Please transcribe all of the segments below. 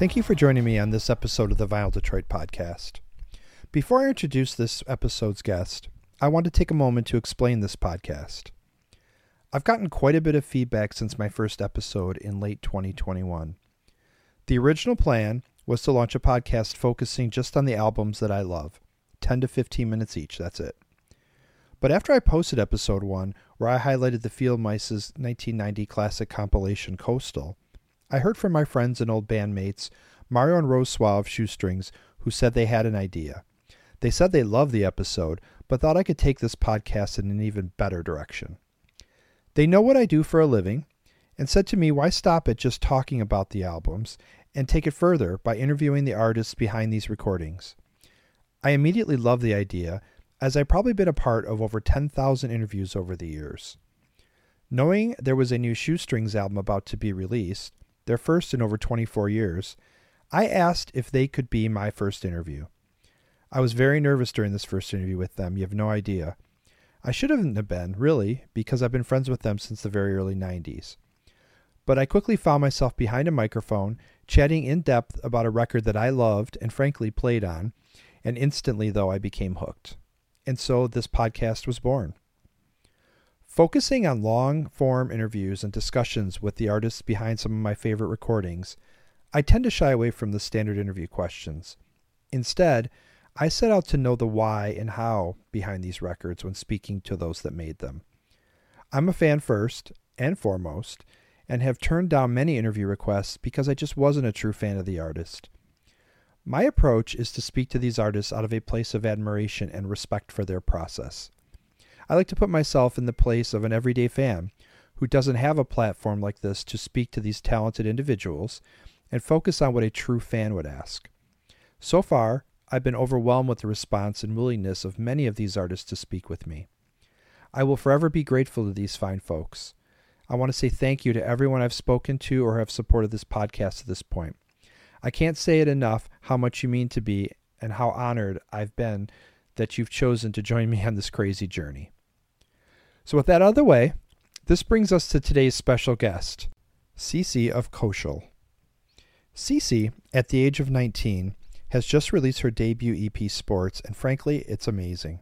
Thank you for joining me on this episode of the Vinyl Detroit podcast. Before I introduce this episode's guest, I want to take a moment to explain this podcast. I've gotten quite a bit of feedback since my first episode in late 2021. The original plan was to launch a podcast focusing just on the albums that I love, 10 to 15 minutes each, that's it. But after I posted episode 1, where I highlighted the Field Mice's 1990 classic compilation Coastal, I heard from my friends and old bandmates, Mario and Rose Suave Shoestrings, who said they had an idea. They said they loved the episode, but thought I could take this podcast in an even better direction. They know what I do for a living, and said to me, why stop at just talking about the albums and take it further by interviewing the artists behind these recordings? I immediately loved the idea, as I've probably been a part of over 10,000 interviews over the years. Knowing there was a new Shoestrings album about to be released, their first in over 24 years, I asked if they could be my first interview. I was very nervous during this first interview with them. You have no idea. I shouldn't have been, really, because I've been friends with them since the very early 90s. But I quickly found myself behind a microphone, chatting in depth about a record that I loved and frankly played on, and instantly, though, I became hooked. And so this podcast was born. Focusing on long form interviews and discussions with the artists behind some of my favorite recordings, I tend to shy away from the standard interview questions. Instead, I set out to know the why and how behind these records when speaking to those that made them. I'm a fan first and foremost, and have turned down many interview requests because I just wasn't a true fan of the artist. My approach is to speak to these artists out of a place of admiration and respect for their process. I like to put myself in the place of an everyday fan who doesn't have a platform like this to speak to these talented individuals and focus on what a true fan would ask. So far, I've been overwhelmed with the response and willingness of many of these artists to speak with me. I will forever be grateful to these fine folks. I want to say thank you to everyone I've spoken to or have supported this podcast to this point. I can't say it enough how much you mean to be and how honored I've been that you've chosen to join me on this crazy journey. So, with that out of the way, this brings us to today's special guest, Cece of Cosial. Cece, at the age of 19, has just released her debut EP Sports, and frankly, it's amazing.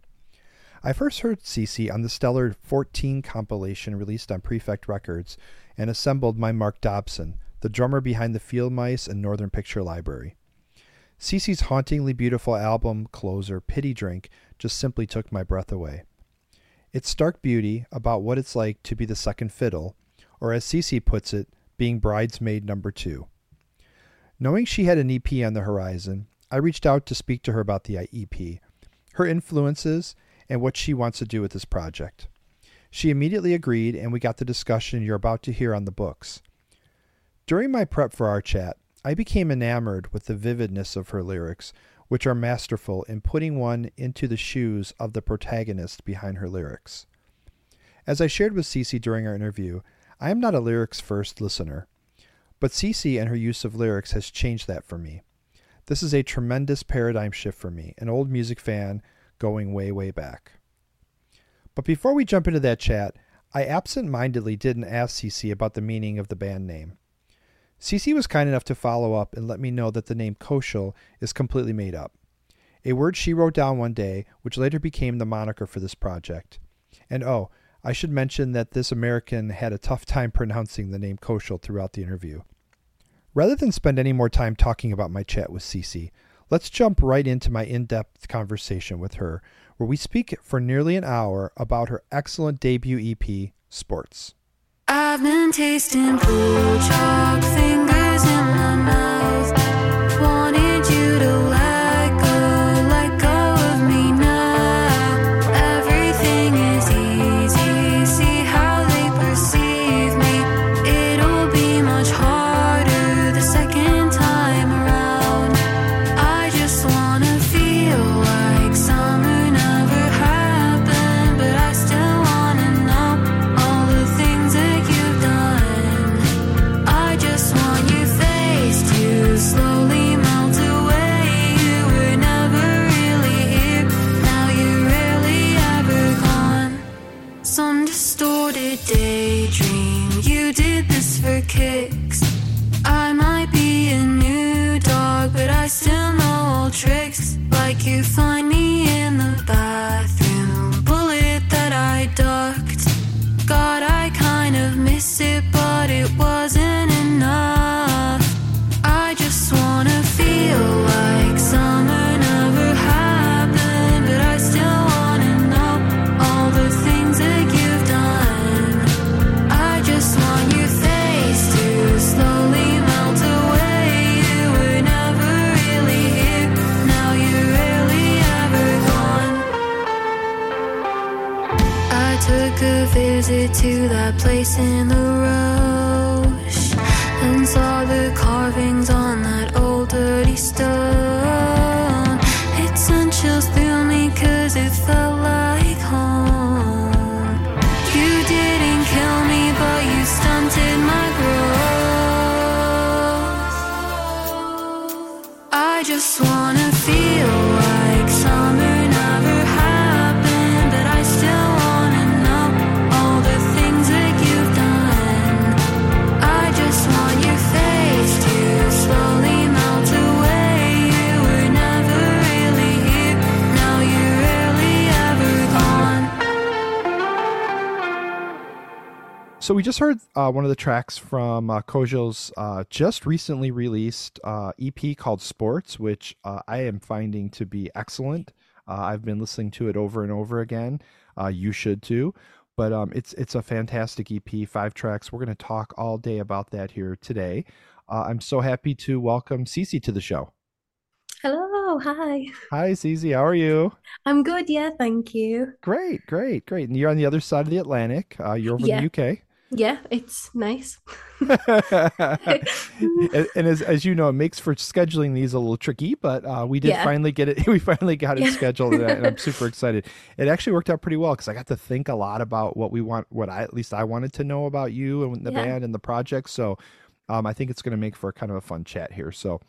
I first heard Cece on the stellar 14 compilation released on Prefect Records and assembled by Mark Dobson, the drummer behind the Field Mice and Northern Picture Library. Cece's hauntingly beautiful album closer, Pity Drink, just simply took my breath away. Its stark beauty about what it's like to be the second fiddle, or as Cece puts it, being bridesmaid number two. Knowing she had an EP on the horizon, I reached out to speak to her about the EP, her influences, and what she wants to do with this project. She immediately agreed, and we got the discussion you're about to hear on the books. During my prep for our chat, I became enamored with the vividness of her lyrics, which are masterful in putting one into the shoes of the protagonist behind her lyrics. As I shared with Cece during our interview, I am not a lyrics first listener, but Cece and her use of lyrics has changed that for me. This is a tremendous paradigm shift for me, an old music fan going way, way back. But before we jump into that chat, I absent mindedly didn't ask Cece about the meaning of the band name. Cece was kind enough to follow up and let me know that the name Cosial is completely made up. A word she wrote down one day, which later became the moniker for this project. And oh, I should mention that this American had a tough time pronouncing the name Cosial throughout the interview. Rather than spend any more time talking about my chat with Cece, let's jump right into my in depth conversation with her, where we speak for nearly an hour about her excellent debut EP, Sports. I've been tasting blue chalk fingers in my mouth. Wanted you to So we just heard uh, one of the tracks from uh, Kojo's uh, just recently released uh, EP called Sports, which uh, I am finding to be excellent. Uh, I've been listening to it over and over again. Uh, you should too. But um, it's it's a fantastic EP, five tracks. We're going to talk all day about that here today. Uh, I'm so happy to welcome Cece to the show. Hello, hi. Hi, Cece. How are you? I'm good, yeah, thank you. Great, great, great. And you're on the other side of the Atlantic. Uh, you're over Yeah. in the UK. Yeah, it's nice. and, and as, as you know, it makes for scheduling these a little tricky, but uh, we did Yeah. finally get it. We finally got it Yeah. scheduled, and, I- and I'm super excited. It actually worked out pretty well because I got to think a lot about what we want, what I at least I wanted to know about you and the Yeah. band and the project. So um, I think it's going to make for kind of a fun chat here. So,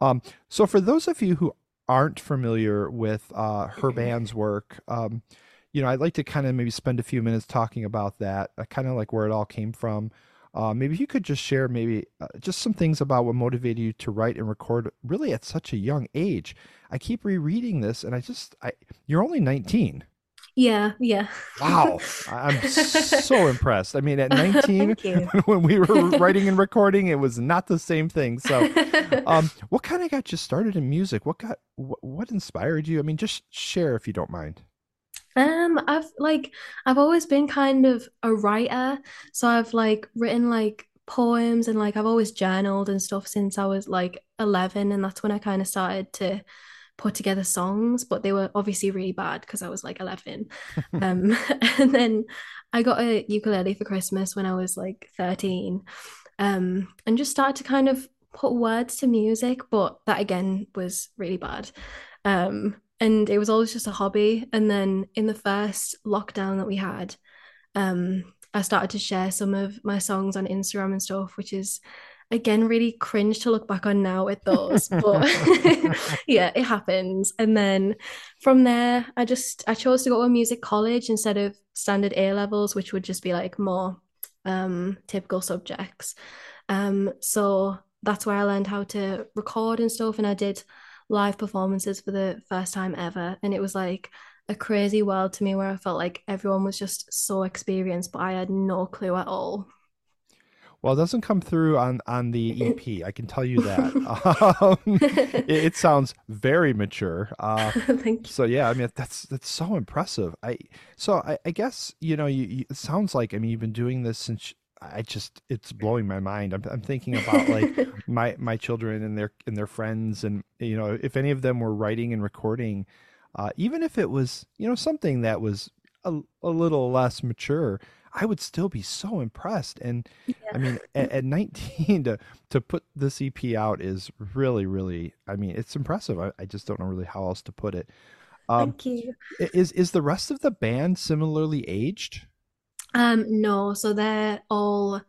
um, so for those of you who aren't familiar with uh, her band's work, um, you know, I'd like to kind of maybe spend a few minutes talking about that, uh, kind of like where it all came from. Uh, maybe you could just share maybe uh, just some things about what motivated you to write and record really at such a young age. I keep rereading this and I just, I, you're only 19. Yeah, yeah. Wow. I'm so impressed. I mean, at 19, when we were writing and recording, it was not the same thing. So, um, what kind of got you started in music? What got, what, what inspired you? I mean, just share if you don't mind. Um, I've like I've always been kind of a writer, so I've like written like poems and like I've always journaled and stuff since I was like 11 and that's when I kind of started to put together songs, but they were obviously really bad because I was like 11. Um, and then I got a ukulele for Christmas when I was like 13. Um, and just started to kind of put words to music, but that again was really bad. Um, and it was always just a hobby. And then in the first lockdown that we had, um, I started to share some of my songs on Instagram and stuff, which is again really cringe to look back on now with those. But yeah, it happens. And then from there, I just I chose to go to a music college instead of standard A levels, which would just be like more um typical subjects. Um, so that's where I learned how to record and stuff, and I did live performances for the first time ever, and it was like a crazy world to me where I felt like everyone was just so experienced, but I had no clue at all. Well, it doesn't come through on on the EP. I can tell you that. Um, it, it sounds very mature. Uh, Thank you. so yeah, I mean that's that's so impressive. I so I, I guess you know you, you, it sounds like I mean you've been doing this since I just it's blowing my mind. I'm I'm thinking about like my my children and their and their friends and you know if any of them were writing and recording, uh, even if it was you know something that was a, a little less mature, I would still be so impressed. And I mean, at, at 19 to to put this EP out is really, really. I mean, it's impressive. I, I just don't know really how else to put it. Um, Thank you. is is the rest of the band similarly aged? Um, no, so they're all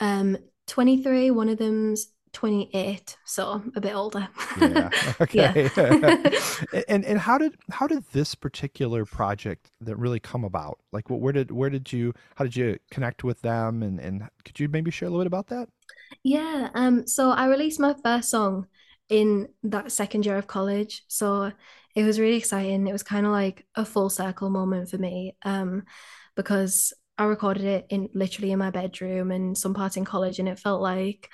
um 23, one of them's 28, so a bit older. Yeah. Okay. Yeah. and and how did how did this particular project that really come about? Like, what where did where did you how did you connect with them? And and could you maybe share a little bit about that? Yeah, um, so I released my first song in that second year of college. So it was really exciting. It was kind of like a full circle moment for me. Um, because I recorded it in literally in my bedroom and some parts in college, and it felt like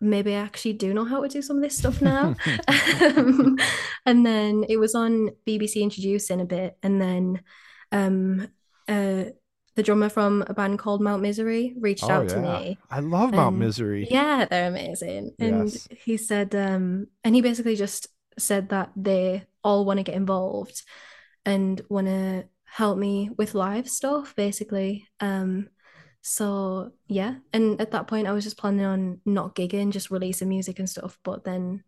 maybe I actually do know how to do some of this stuff now. Um, and then it was on BBC Introducing a bit, and then um uh the drummer from a band called Mount Misery reached out to me. I love Mount Misery. Yeah, they're amazing. And Yes. he said, um, and he basically just said that they all want to get involved and want to help me with live stuff, basically. Um, So yeah, and at that point I was just planning on not gigging, just releasing music and stuff. But then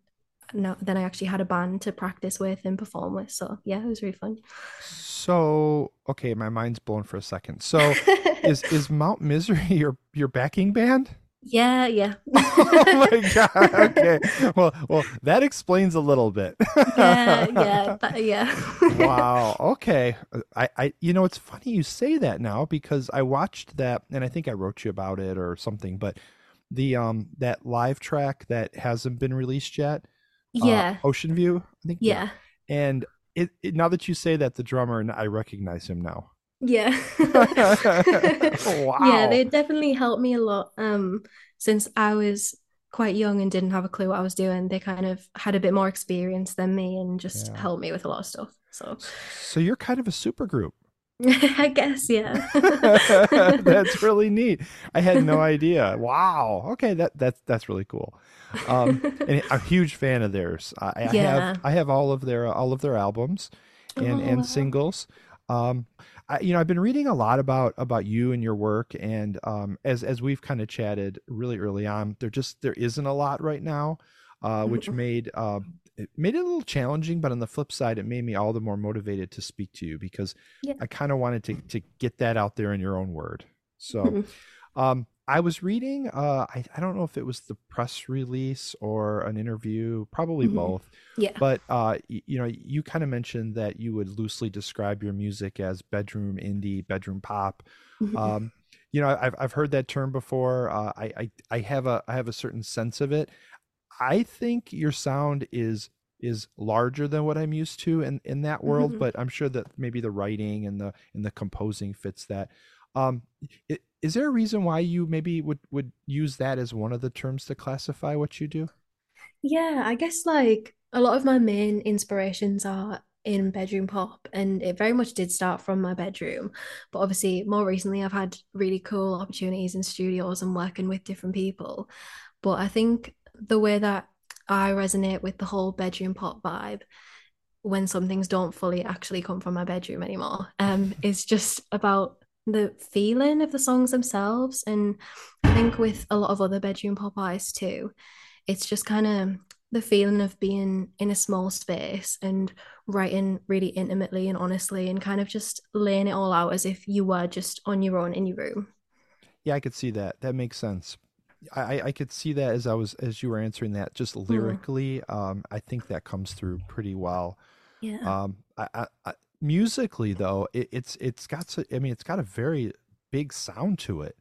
no, then I actually had a band to practice with and perform with. So yeah, it was really fun. So, okay, my mind's blown for a second. So, is is Mount Misery your your backing band? Yeah, yeah. oh my god. Okay. Well, well, that explains a little bit. Yeah, yeah, that- yeah. wow. Okay. I, I, you know, it's funny you say that now because I watched that, and I think I wrote you about it or something. But the um that live track that hasn't been released yet, uh, Yeah, Ocean View, I think. yeah, And it, it now that you say that, the drummer, and I recognize him now. yeah. Wow. Yeah, they definitely helped me a lot. Um, since I was quite young and didn't have a clue what I was doing, they kind of had a bit more experience than me and just Yeah. helped me with a lot of stuff. So So you're kind of a super group. I guess, yeah. that's really neat. I had no idea. Wow. Okay, that that's that's really cool. Um, and I'm a huge fan of theirs. I, I Yeah. have I have all of their all of their albums and Oh, and wow. singles. Um, I, you know, I've been reading a lot about about you and your work, and um, as as we've kind of chatted really early on, there just there isn't a lot right now, uh, which Mhm. made uh, it made it a little challenging. But on the flip side, it made me all the more motivated to speak to you because Yeah. I kind of wanted to to get that out there in your own word. So. Mhm. Um, I was reading, uh, I, I don't know if it was the press release or an interview, probably Mhm. both, Yeah. but, uh, y- you know, you kind of mentioned that you would loosely describe your music as bedroom indie, bedroom pop. Mhm. Um, you know, I've, I've heard that term before. Uh, I, I, I have a, I have a certain sense of it. I think your sound is, is larger than what I'm used to in, in that world, Mhm. but I'm sure that maybe the writing and the, and the composing fits that. Um, i- is there a reason why you maybe would would use that as one of the terms to classify what you do? Yeah, I guess like a lot of my main inspirations are in bedroom pop, and it very much did start from my bedroom. But obviously, more recently, I've had really cool opportunities in studios and working with different people. But I think the way that I resonate with the whole bedroom pop vibe when some things don't fully actually come from my bedroom anymore, um, is just about the feeling of the songs themselves. And I think with a lot of other bedroom pop artists too it's just kind of the feeling of being in a small space and writing really intimately and honestly and kind of just laying it all out as if you were just on your own in your room. Yeah, I could see that. That makes sense. I, I- could see that as I was as you were answering that. Just lyrically, um, I think that comes through pretty well. Yeah. Um, I, I, I, musically though, it, it's it's got so, I mean, it's got a very big sound to it.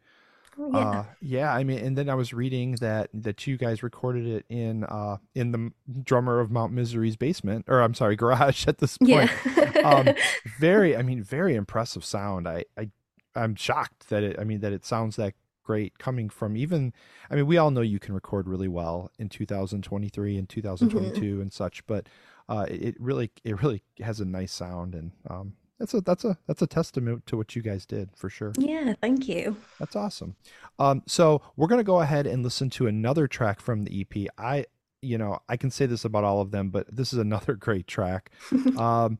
yeah. Uh, yeah, I mean, and then I was reading that that you guys recorded it in uh in the drummer of Mount Misery's basement, or I'm sorry, garage at this point. yeah. um, very, I mean, very impressive sound. I, I, I'm shocked that it. I mean, that it sounds that great coming from even. I mean, we all know you can record really well in 2023 and 2022 and such, but uh, it, it really, it really has a nice sound, and um, that's a that's a that's a testament to what you guys did for sure. yeah, thank you. That's awesome. Um, so we're gonna go ahead and listen to another track from the EP. I, you know, I can say this about all of them, but this is another great track. Um,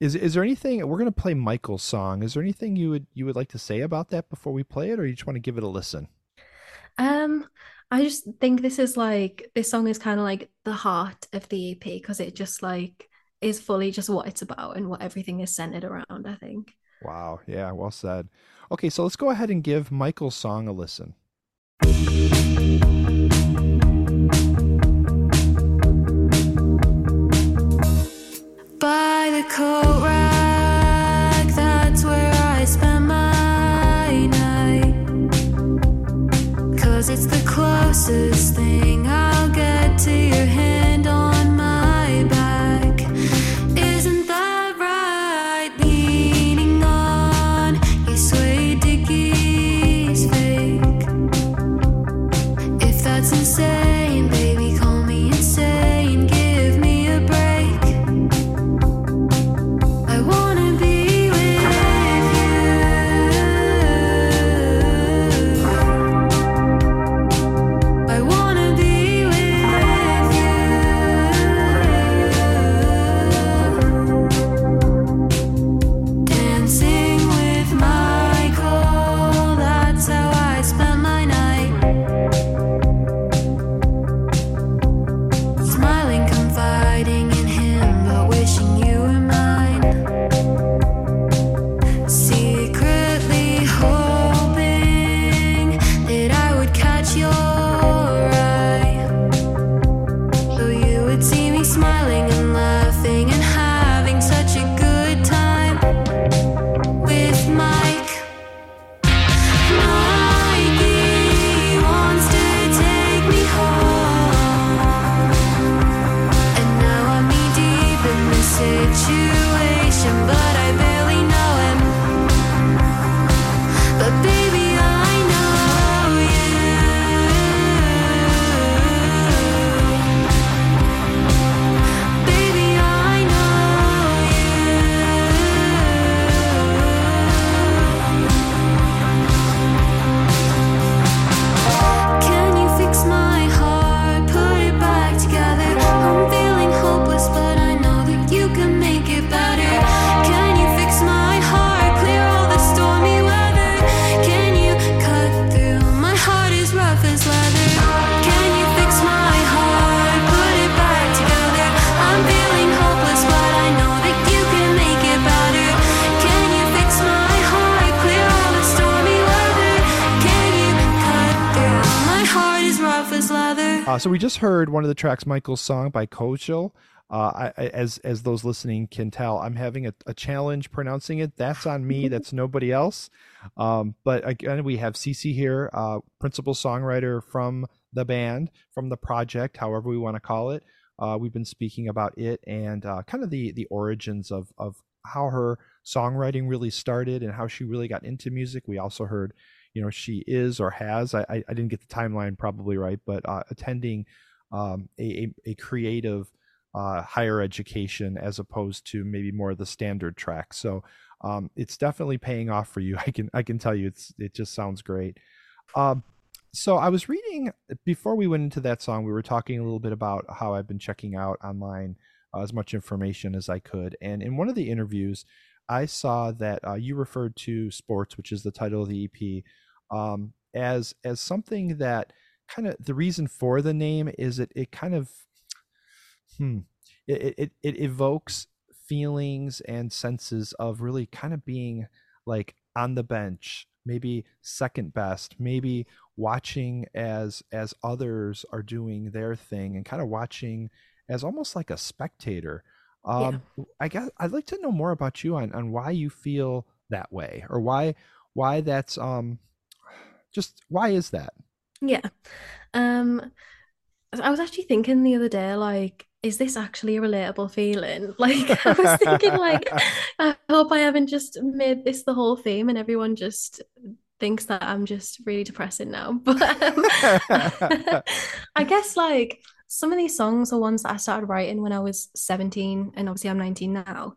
is is there anything we're gonna play Michael's song? Is there anything you would you would like to say about that before we play it, or you just want to give it a listen? Um, I just think this is like this song is kind of like the heart of the EP because it just like is fully just what it's about and what everything is centered around, I think. Wow, yeah, well said. Okay, so let's go ahead and give Michael's song a listen. By the coat it's the closest thing I'll get to your hand Uh, so we just heard one of the tracks, Michael's song by Kochel. Uh, I, I, as as those listening can tell, I'm having a, a challenge pronouncing it. That's on me. That's nobody else. Um, but again, we have Cece here, uh, principal songwriter from the band, from the project, however we want to call it. Uh, we've been speaking about it and uh, kind of the the origins of of how her songwriting really started and how she really got into music. We also heard, you know, she is or has. I I, didn't get the timeline probably right, but uh, attending um, a, a a creative uh, higher education as opposed to maybe more of the standard track. So um, it's definitely paying off for you. I can I can tell you it's it just sounds great. Um, so I was reading before we went into that song. We were talking a little bit about how I've been checking out online uh, as much information as I could, and in one of the interviews, I saw that uh, you referred to sports, which is the title of the EP, um, as as something that kind of the reason for the name is it it kind of hmm, it, it it evokes feelings and senses of really kind of being like on the bench maybe second best maybe watching as as others are doing their thing and kind of watching as almost like a spectator um i guess i'd like to know more about you on on why you feel that way or why why that's um just why is that Yeah. Um, I was actually thinking the other day, like, is this actually a relatable feeling? Like, I was thinking, like, I hope I haven't just made this the whole theme and everyone just thinks that I'm just really depressing now. But um, I guess, like, some of these songs are ones that I started writing when I was 17, and obviously I'm 19 now.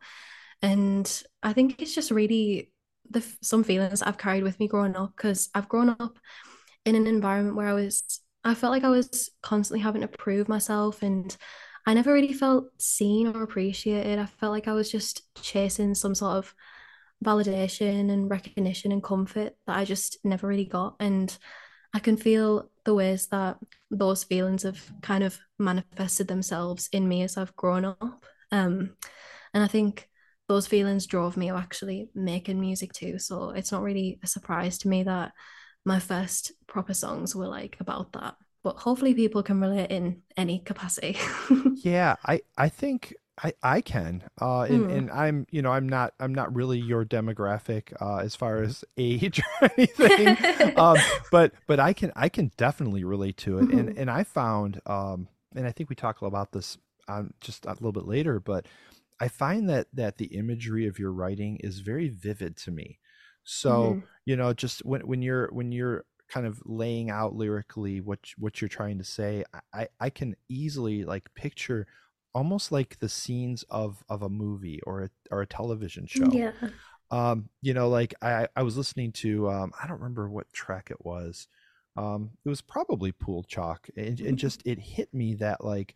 And I think it's just really the some feelings I've carried with me growing up because I've grown up in an environment where I was I felt like I was constantly having to prove myself and I never really felt seen or appreciated. I felt like I was just chasing some sort of validation and recognition and comfort that I just never really got. And I can feel the ways that those feelings have kind of manifested themselves in me as I've grown up. Um, and I think those feelings drove me to actually making music too. So it's not really a surprise to me that my first proper songs were like about that. But hopefully people can relate in any capacity. yeah i i think i i can uh and Mm. and i'm you know i'm not i'm not really your demographic uh as far as age or anything um but but i can i can definitely relate to it and Mhm. and i found um and i think we talk about this um just a little bit later but i find that that the imagery of your writing is very vivid to me so Mhm. you know just when when you're when you're kind of laying out lyrically what what you're trying to say i I can easily like picture almost like the scenes of of a movie or a or a television show Yeah. um you know like i i was listening to um i don't remember what track it was um it was probably pool chalk and, and just it hit me that like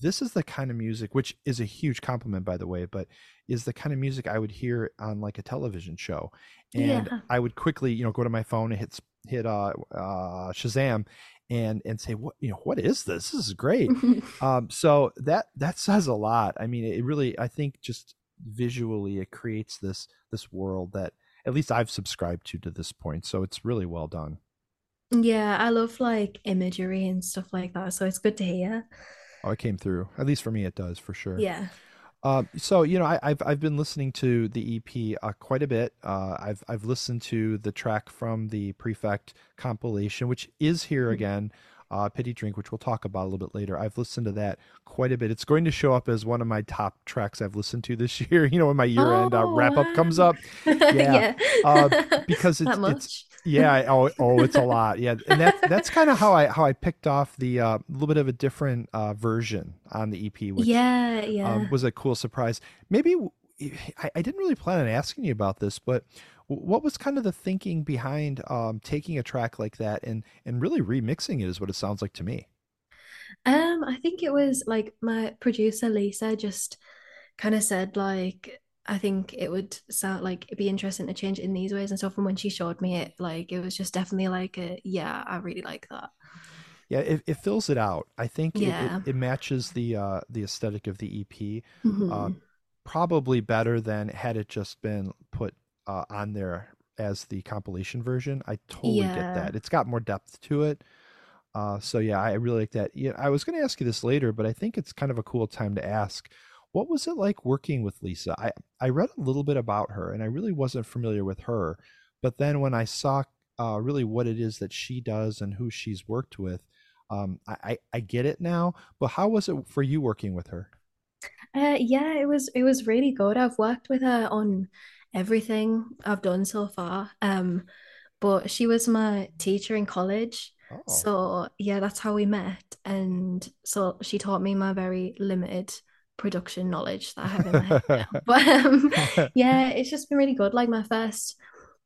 this is the kind of music which is a huge compliment by the way but is the kind of music i would hear on like a television show and Yeah. i would quickly you know go to my phone and hit hit uh uh shazam and and say what you know what is this this is great um so that that says a lot i mean it really i think just visually it creates this this world that at least i've subscribed to to this point so it's really well done Yeah, I love like imagery and stuff like that. So it's good to hear. oh it came through at least for me it does for sure Yeah. Um, so you know, I, I've I've been listening to the EP uh, quite a bit. Uh, I've I've listened to the track from the Prefect compilation, which is here Mhm. again, uh, Pity Drink, which we'll talk about a little bit later. I've listened to that quite a bit. It's going to show up as one of my top tracks I've listened to this year. You know, when my year end uh, Oh, wrap up comes up, Yeah, uh, because it's it's yeah I- oh oh it's a lot yeah and that's that's kind of how i how i picked off the uh little bit of a different uh version on the ep which Yeah, yeah. um, was a cool surprise maybe I didn't really plan on asking you about this but what was kind of the thinking behind um taking a track like that and and really remixing it is what it sounds like to me Um, I think it was like my producer Lisa just kind of said like I think it would sound like it'd be interesting to change it in these ways and stuff. And when she showed me it, like it was just definitely like a yeah, I really like that. yeah it, it fills it out i think it, it, Yeah. it matches the uh the aesthetic of the ep uh, Mhm. probably better than had it just been put uh, on there as the compilation version. I totally get that. It's got more depth to it. Uh, so yeah, I really like that. Yeah, I was going to ask you this later, but I think it's kind of a cool time to ask. What was it like working with Lisa? I I read a little bit about her, and I really wasn't familiar with her. But then when I saw uh, really what it is that she does and who she's worked with, um, I, I I get it now. But how was it for you working with her? Uh, yeah, it was it was really good. I've worked with her on everything I've done so far. Um, but she was my teacher in college. Oh, So yeah, that's how we met. And so she taught me my very limited production knowledge that I have in my head now. But um, yeah, it's just been really good. Like my first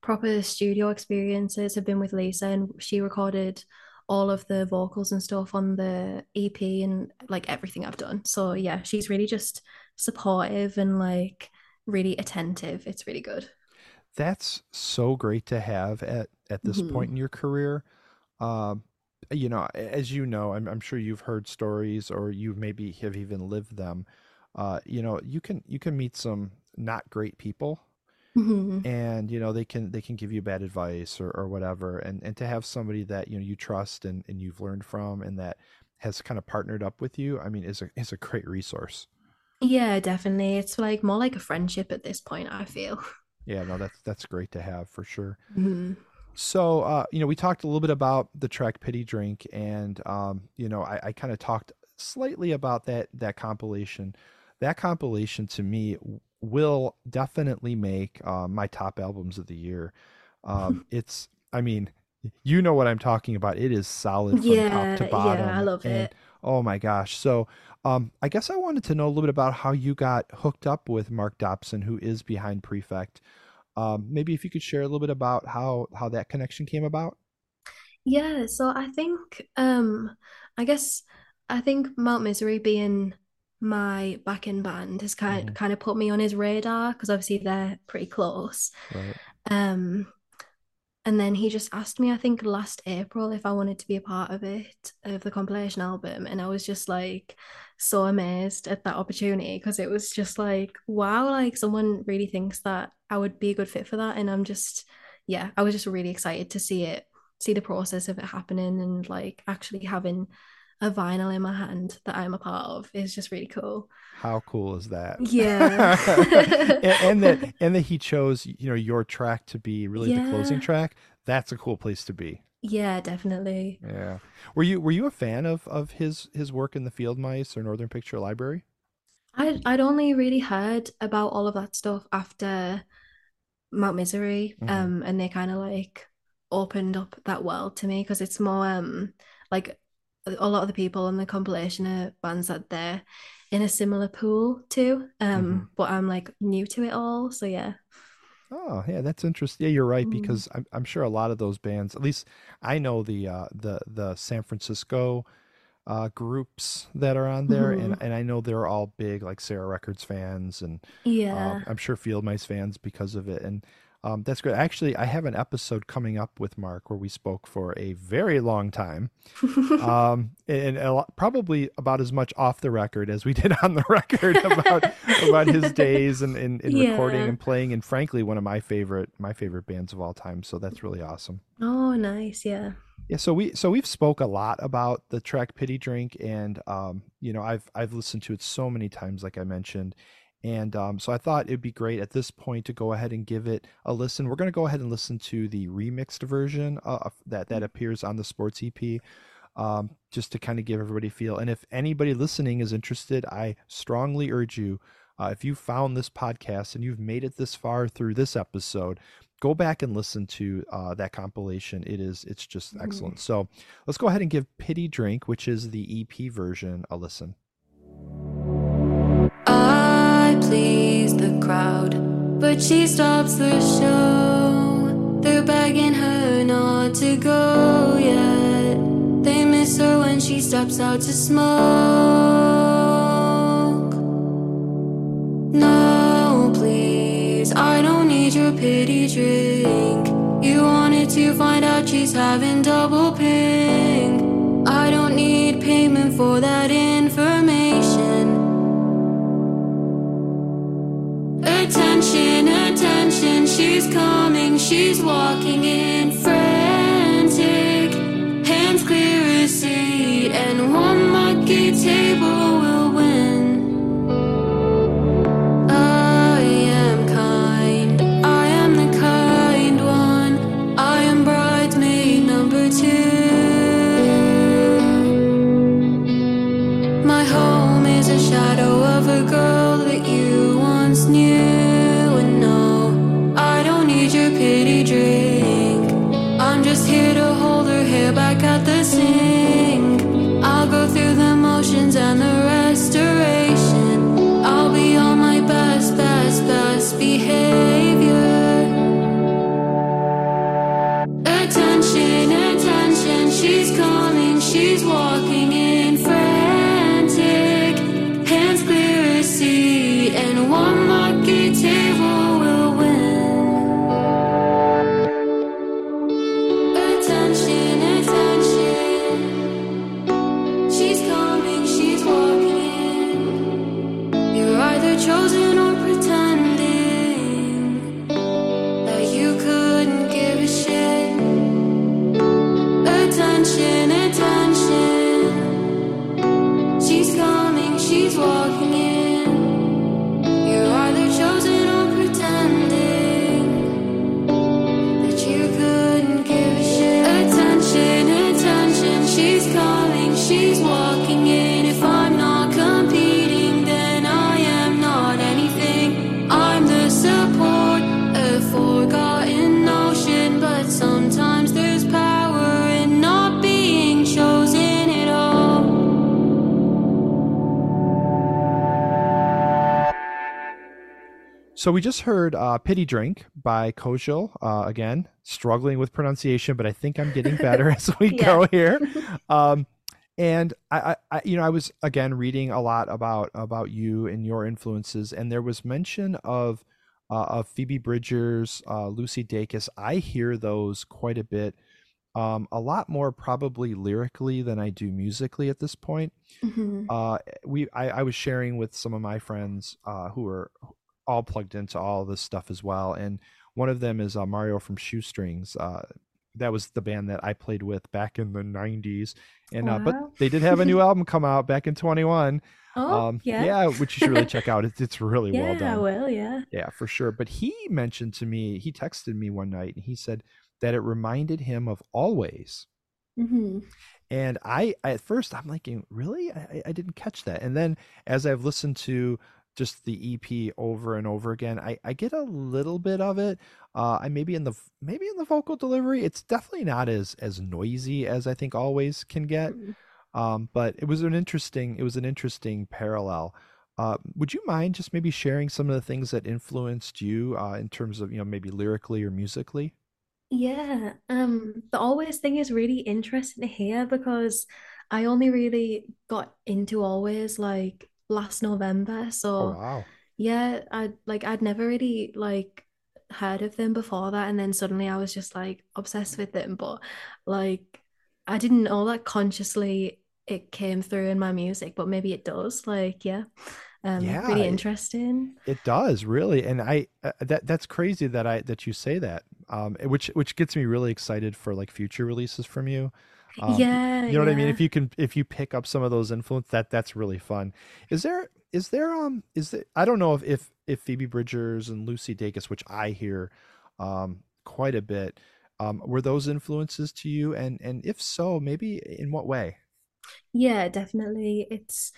proper studio experiences have been with Lisa, and she recorded all of the vocals and stuff on the EP and like everything I've done. So yeah, she's really just supportive and like really attentive. It's really good. that's so great to have at at this Mhm. point in your career. Um, you know, as you know, I'm, I'm sure you've heard stories or you maybe have even lived them. Uh, you know, you can you can meet some not great people Mhm. and you know they can they can give you bad advice or, or whatever and and to have somebody that you know you trust and, and you've learned from and that has kind of partnered up with you, I mean, is a is a great resource. Yeah, definitely. It's like more like a friendship at this point, I feel. Yeah, no, that's that's great to have for sure. Mhm. So, uh, you know, we talked a little bit about the track Pity Drink, and um, you know, I, I kind of talked slightly about that that compilation. That compilation to me will definitely make uh, my top albums of the year. Um, it's, I mean, you know what I'm talking about. It is solid from top Yeah, to yeah, bottom, I love and it. Oh my gosh. So, um, I guess I wanted to know a little bit about how you got hooked up with Mark Dobson, who is behind Prefect. Um, maybe if you could share a little bit about how how that connection came about. Yeah, so I think um I guess I think Mount Misery being my backing band has kind hmm kind of put me on his radar because obviously they're pretty close. Right. Um And then he just asked me, I think last April, if I wanted to be a part of it, of the compilation album. And I was just like so amazed at that opportunity because it was just like, wow, like someone really thinks that I would be a good fit for that. And I'm just, yeah, I was just really excited to see it, see the process of it happening and like actually having a vinyl in my hand that I'm a part of is just really cool. How cool is that? Yeah. and, and that and that he chose, you know, your track to be really the closing track. That's a cool place to be. Yeah, definitely. Yeah. Were you were you a fan of of his his work in the Field Mice or Northern Picture Library? I'd I'd only really heard about all of that stuff after Mount Misery, hmm um, and they kind of like opened up that world to me because it's more um like a lot of the people on the compilation are bands that they're in a similar pool to, um, but I'm like new to it all, so yeah. Oh, yeah, that's interesting. Yeah, you're right Mm. because I'm I'm sure a lot of those bands, at least I know the uh the the San Francisco uh groups that are on there and Mhm. and I know they're all big like Sarah Records fans and um Yeah. I'm sure Field Mice fans because of it and um that's great. Actually, I have an episode coming up with Mark where we spoke for a very long time um, and a lot, probably about as much off the record as we did on the record about about his days and in, in, recording Yeah. and playing, and frankly, one of my favorite my favorite bands of all time. So that's really awesome. Oh, nice. Yeah. Yeah, so we so we've spoke a lot about the track "Pity Drink," and um, you know, I've I've listened to it so many times, like I mentioned, and um, so I thought it'd be great at this point to go ahead and give it a listen. We're gonna go ahead and listen to the remixed version uh, of that that appears on the Sports EP, um, just to kind of give everybody a feel. And if anybody listening is interested, I strongly urge you. Uh, if you found this podcast and you've made it this far through this episode, go back and listen to uh, that compilation. It is it's just excellent. So let's go ahead and give Pity Drink, which is the EP version, a listen. Please the crowd, but she stops the show. They're begging her not to go yet. They miss her when she steps out to smoke. No, please, I don't need your pity drink. You wanted to find out she's having double pink. I don't need payment for that information. She's coming, she's walking in frantic. So we just heard uh, "Pity Drink" by Kojal. Uh, again, struggling with pronunciation, but I think I'm getting better as we Yeah. go here. Um, and I, I, you know, I was again reading a lot about about you and your influences, and there was mention of uh, of Phoebe Bridgers, uh, Lucy Dacus. I hear those quite a bit, um, a lot more probably lyrically than I do musically at this point Mhm. uh we I, I was sharing with some of my friends uh who are all plugged into all this stuff as well and one of them is uh, mario from shoestrings uh that was the band that i played with back in the 90s and uh, but they did have a new album come out back in 21 Oh, um yeah. which you should really check out it's, it's really yeah, well I done will, yeah. yeah, for sure. But he mentioned to me, he texted me one night and he said that it reminded him of Alvvays. hmm And I, at first, I'm like, really? I, I- I didn't catch that. And then as I've listened to just the EP over and over again, I, I get a little bit of it. Uh, I maybe in the maybe in the vocal delivery, it's definitely not as as noisy as I think Alvvays can get. Mhm. Um, but it was an interesting it was an interesting parallel. Uh, would you mind just maybe sharing some of the things that influenced you uh, in terms of you know maybe lyrically or musically? Yeah, um, the Alvvays thing is really interesting to hear because I only really got into Alvvays like last November. Oh So wow! yeah, I like I'd never really like heard of them before that, and then suddenly I was just like obsessed with them. But like I didn't know that consciously it came through in my music, but maybe it does. Like yeah, um, Yeah, really it- interesting. It does really, and I uh, that that's crazy that I that you say that. Um, which which gets me really excited for like future releases from you. Um, Yeah, you know what I mean. If you can if you pick up some of those influence, that that's really fun. Is there is there um is there I don't know if if if Phoebe Bridgers and Lucy Dacus, which I hear um quite a bit, um were those influences to you, and and if so, maybe in what way? Yeah, definitely. It's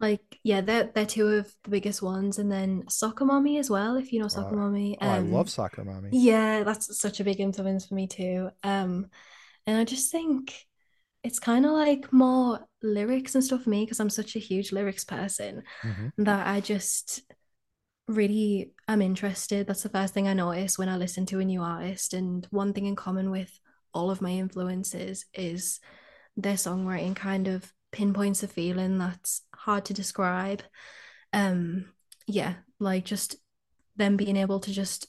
like yeah, they're they're two of the biggest ones, and then Soccer Mommy as well, if you know Soccer Uh, Mommy. Oh, I Um, love Soccer Mommy. yeah, that's such a big influence for me too. Um, and I just think it's kind of like more lyrics and stuff for me because I'm such a huge lyrics person Mhm. that I just really am interested. That's the first thing I notice when I listen to a new artist. And one thing in common with all of my influences is their songwriting kind of pinpoints a feeling that's hard to describe. Um, yeah, like just them being able to just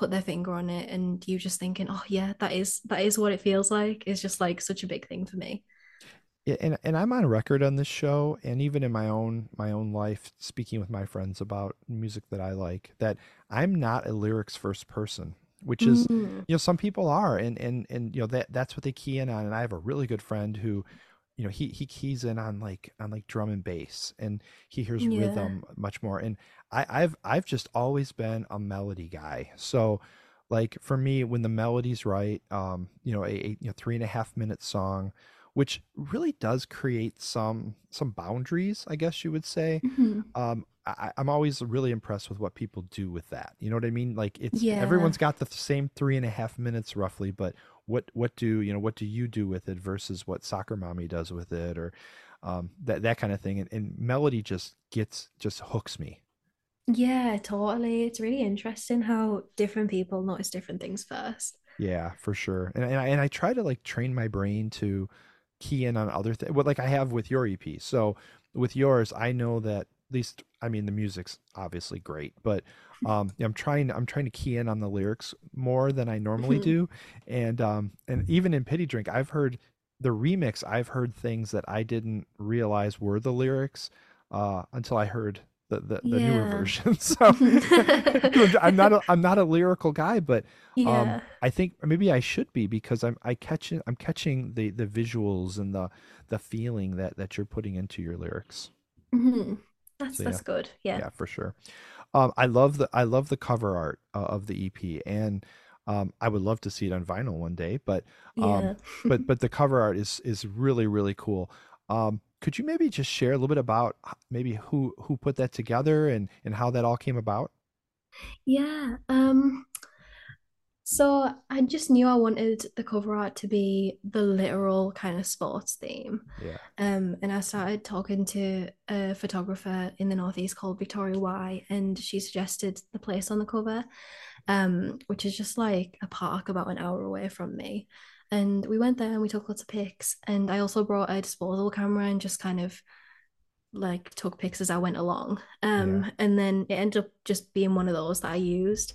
put their finger on it and you just thinking, oh yeah, that is that is what it feels like is just like such a big thing for me. Yeah, and and I'm on record on this show, and even in my own my own life, speaking with my friends about music that I like, that I'm not a lyrics first person, which is Mm. you know some people are, and and and you know that that's what they key in on. And I have a really good friend who, you know he he keys in on like on like drum and bass and he hears Yeah. rhythm much more and I, I've I've just always been a melody guy so like for me when the melody's right um you know a, a you know three and a half minute song which really does create some some boundaries I guess you would say Mhm. um I, I'm always really impressed with what people do with that. You know what I mean? Like it's Yeah. everyone's got the same three and a half minutes roughly, but what what do you know what do you do with it versus what soccer mommy does with it or um that that kind of thing. And, and melody just gets just hooks me. Yeah, totally. It's really interesting how different people notice different things first. Yeah, for sure. And and I, and I try to like train my brain to key in on other things. Well, like I have with your EP. So with yours, I know that at least I mean the music's obviously great, but um I'm trying I'm trying to key in on the lyrics more than I normally Mhm. do. And um and even in Pity Drink, I've heard the remix, I've heard things that I didn't realize were the lyrics uh until I heard the the, the newer Yeah. version. So I'm not a, I'm not a lyrical guy, but um, Yeah. I think maybe I should be because I'm I catching I'm catching the the visuals and the the feeling that that you're putting into your lyrics. Mhm. That's So, that's good. Yeah. Yeah, for sure. Um, I love the I love the cover art uh, of the EP, and um, I would love to see it on vinyl one day. But um, Yeah. but but the cover art is is really really cool. Um, could you maybe just share a little bit about maybe who who put that together and and how that all came about? Yeah. Um, so I just knew I wanted the cover art to be the literal kind of sports theme. Yeah. Um, and I started talking to a photographer in the Northeast called Victoria Y, and she suggested the place on the cover, um, which is just like a park about an hour away from me. And we went there and we took lots of pics. And I also brought a disposable camera and just kind of like took pics as I went along. Um, and then it ended up just being one of those that I used.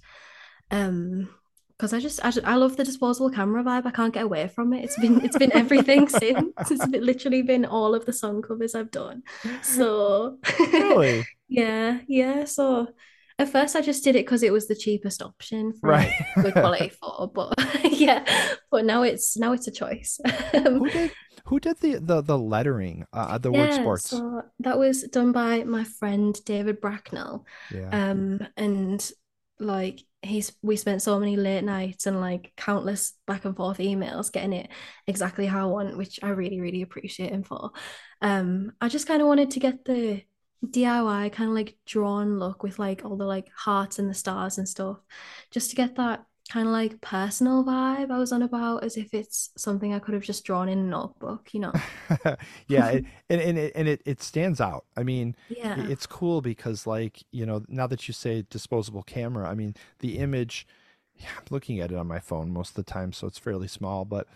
Um, because I just, I just I love the disposable camera vibe. I can't get away from it. It's been it's been everything since. It's been, literally been all of the song covers I've done. So Really? yeah, yeah. So at first I just did it because it was the cheapest option for Right. good quality photo. But yeah, but now it's now it's a choice. Um, Who did who did the the the lettering uh the word sports? so that was done by my friend David Bracknell. Yeah. Um, and like he's we spent so many late nights and like countless back and forth emails getting it exactly how I want, which I really, really appreciate him for. Um, I just kind of wanted to get the DIY kind of like drawn look with like all the like hearts and the stars and stuff, just to get that kind of like personal vibe I was on about, as if it's something I could have just drawn in a notebook, you know? yeah it, and and it, and it it stands out i mean Yeah. it's cool because like you know now that you say disposable camera i mean the image yeah, i'm looking at it on my phone most of the time so it's fairly small but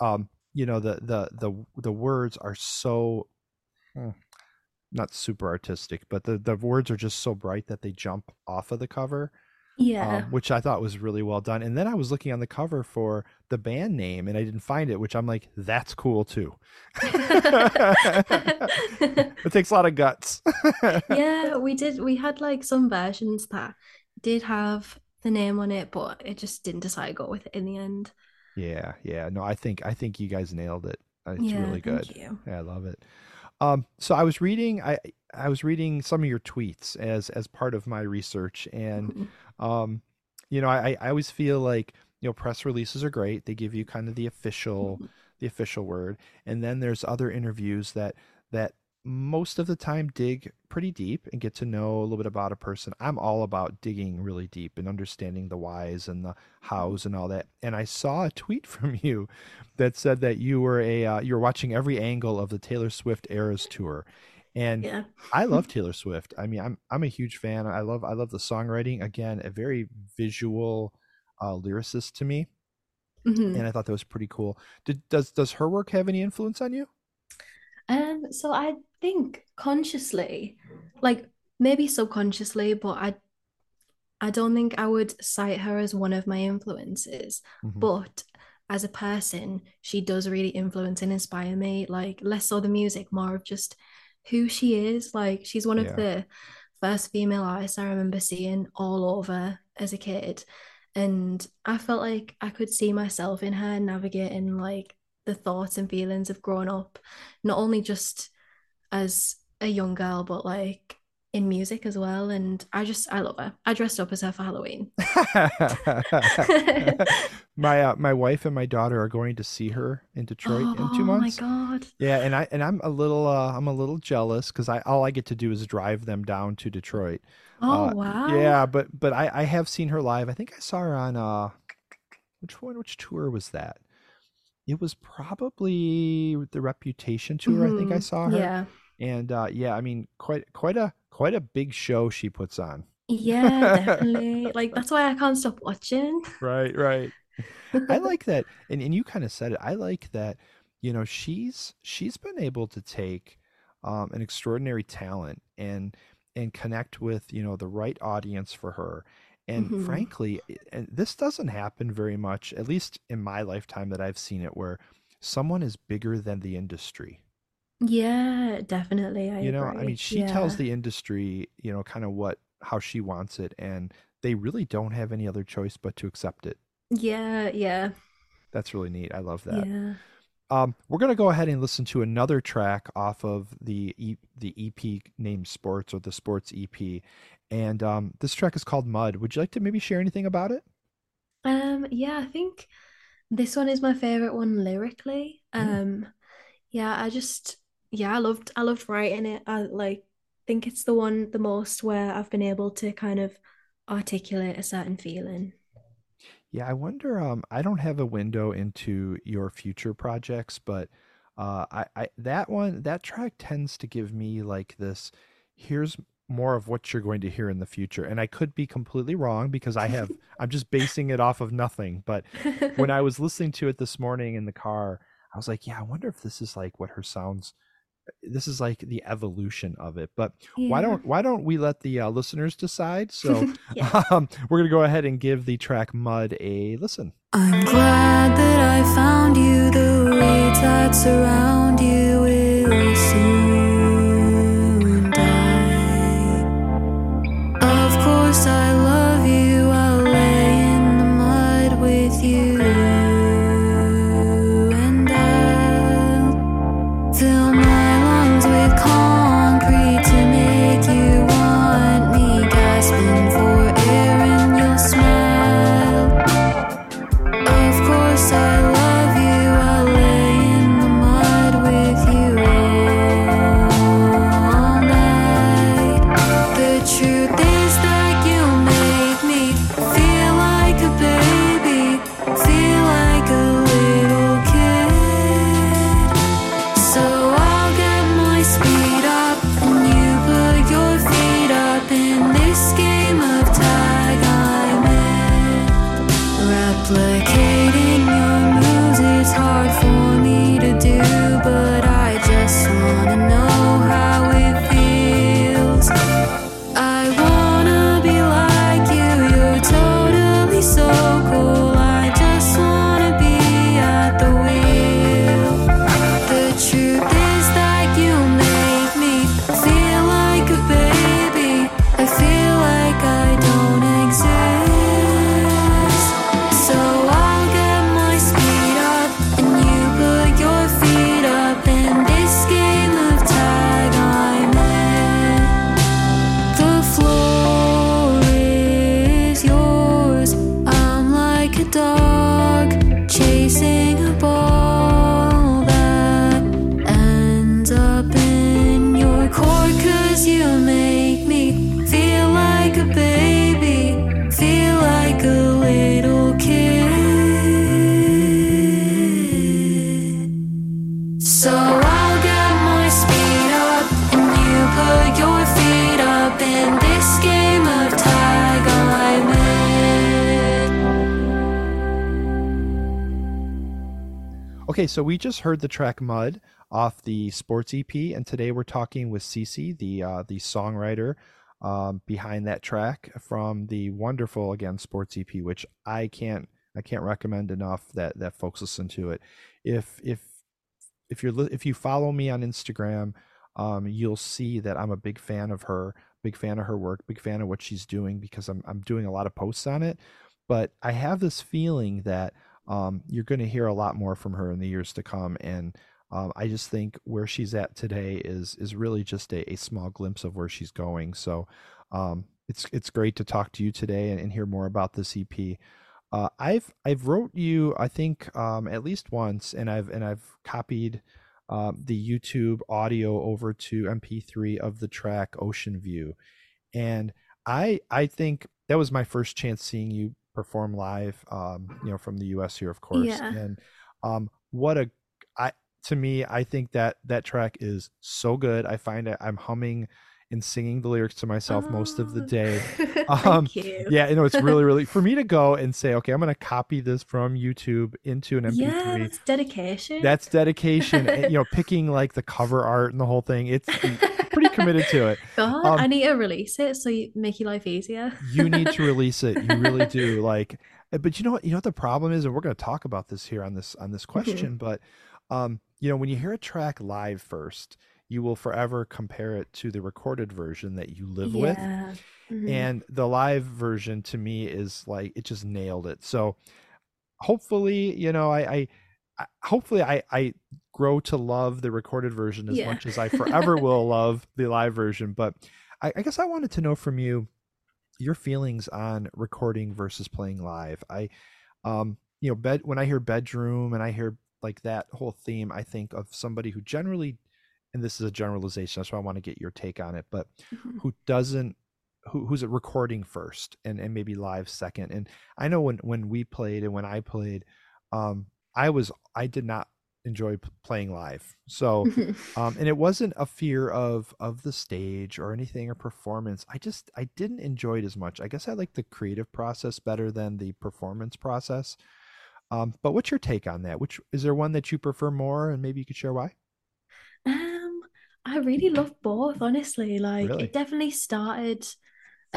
um you know the the the the words are so hmm, not super artistic but the the words are just so bright that they jump off of the cover Yeah. um, which I thought was really well done. And then I was looking on the cover for the band name and I didn't find it, which I'm like, that's cool too. it takes a lot of guts. Yeah, we did. We had like some versions that did have the name on it, but it just didn't decide to go with it in the end. yeah, yeah. No, I think I think you guys nailed it. It's Yeah, really good. thank you. Yeah, I love it. Um, so I was reading I I was reading some of your tweets as as part of my research and Mhm. um you know I, I always feel like you know press releases are great they give you kind of the official Mhm. the official word and then there's other interviews that that most of the time dig pretty deep and get to know a little bit about a person i'm all about digging really deep and understanding the whys and the hows and all that and i saw a tweet from you that said that you were a uh, you're watching every angle of the taylor swift eras tour and Yeah. I love Taylor Swift. I mean, I'm I'm a huge fan. I love I love the songwriting. Again, a very visual uh, lyricist to me, Mhm. and I thought that was pretty cool. Did does does her work have any influence on you? Um, so I think consciously, like maybe subconsciously, but I I don't think I would cite her as one of my influences. Mhm. But as a person, she does really influence and inspire me. Like less so the music, more of just who she is. Like she's one of the first female artists I remember seeing all over as a kid. And I felt like I could see myself in her navigating like the thoughts and feelings of growing up, not only just as a young girl, but like in music as well. And I just I love her. I dressed up as her for Halloween. my uh, my wife and my daughter are going to see her in Detroit in two months. my God. Yeah, and I and I'm a little uh, I'm a little jealous because I all I get to do is drive them down to Detroit. Oh Uh, wow. Yeah, but but I I have seen her live. I think I saw her on uh which one which tour was that? It was probably the Reputation tour. I think I Mhm. saw her. Yeah. And uh yeah, I mean quite quite a quite a big show she puts on. Yeah, definitely. Like that's why I can't stop watching. Right, right. I like that, and and you kind of said it. I like that. You know, she's she's been able to take um, an extraordinary talent and and connect with you know the right audience for her. And Mhm. frankly, and this doesn't happen very much, at least in my lifetime that I've seen it, where someone is bigger than the industry. Yeah, definitely. I You know, I mean, she tells the industry, you know, kind of what how she wants it, and they really don't have any other choice but to accept it. Yeah, yeah, That's really neat. I love that. yeah. Um, we're gonna go ahead and listen to another track off of the e- the EP named Sports or the Sports EP, and um, this track is called Mud. Would you like to maybe share anything about it? Um, yeah, I think this one is my favorite one lyrically. Mm. Um, yeah, I just yeah, I loved I loved writing it. I like think it's the one the most where I've been able to kind of articulate a certain feeling. Yeah, I wonder. Um, I don't have a window into your future projects, but uh, I, I that one that track tends to give me like this. Here's more of what you're going to hear in the future, and I could be completely wrong because I have I'm just basing it off of nothing. But when I was listening to it this morning in the car, I was like, yeah, I wonder if this is like what her sounds. This is like the evolution of it. But why don't why don't we let the uh, listeners decide? So Yeah. um, we're gonna go ahead and give the track "Mud" a listen. I'm glad that I found you. The weeds that surround you will soon so we just heard the track "Mud" off the Sports EP, and today we're talking with Cece, the uh, the songwriter um, behind that track from the wonderful again Sports EP, which I can't I can't recommend enough that that folks listen to it. If if if you're if you follow me on Instagram, um, you'll see that I'm a big fan of her, big fan of her work, big fan of what she's doing because I'm I'm doing a lot of posts on it. But I have this feeling that um, you're going to hear a lot more from her in the years to come. And um, I just think where she's at today is is really just a, a small glimpse of where she's going. So um, it's it's great to talk to you today and, and hear more about this EP. Uh, I've I've wrote you I think um, at least once, and I've and I've copied um, the YouTube audio over to MP3 of the track Ocean View, and I I think that was my first chance seeing you perform live. Um, you know, from the U.S. here, of course, Yeah. and um, what a I to me I think that that track is so good. I find it I'm humming and singing the lyrics to myself most of the Oh, day. Thank Um, you. Yeah, you know, it's really, really for me to go and say, okay, I'm going to copy this from YouTube into an MP3. Yeah, that's dedication. That's dedication. and, you know, picking like the cover art and the whole thing. It's pretty committed to it. God, um, I need to release it so you make your life easier. You need to release it. You really do. Like, uh, but you know what? You know what the problem is, and we're going to talk about this here on this on this question. But, um, you know, when you hear a track live first, you will forever compare it to the recorded version that you live with. Yeah. Mhm. and the live version to me is like it just nailed it so hopefully you know i i, I hopefully i i grow to love the recorded version as Yeah. much as i forever will love the live version but I, I guess i wanted to know from you your feelings on recording versus playing live i um you know bed when i hear bedroom and i hear like that whole theme i think of somebody who generally and this is a generalization that's why i want to get your take on it but Mhm. who doesn't who, who's recording first and, and maybe live second and i know when when we played and when i played um i was i did not enjoy playing live so um and it wasn't a fear of of the stage or anything or performance i just i didn't enjoy it as much i guess i like the creative process better than the performance process um but what's your take on that which is there one that you prefer more and maybe you could share why I really love both, honestly. Like Really? it definitely started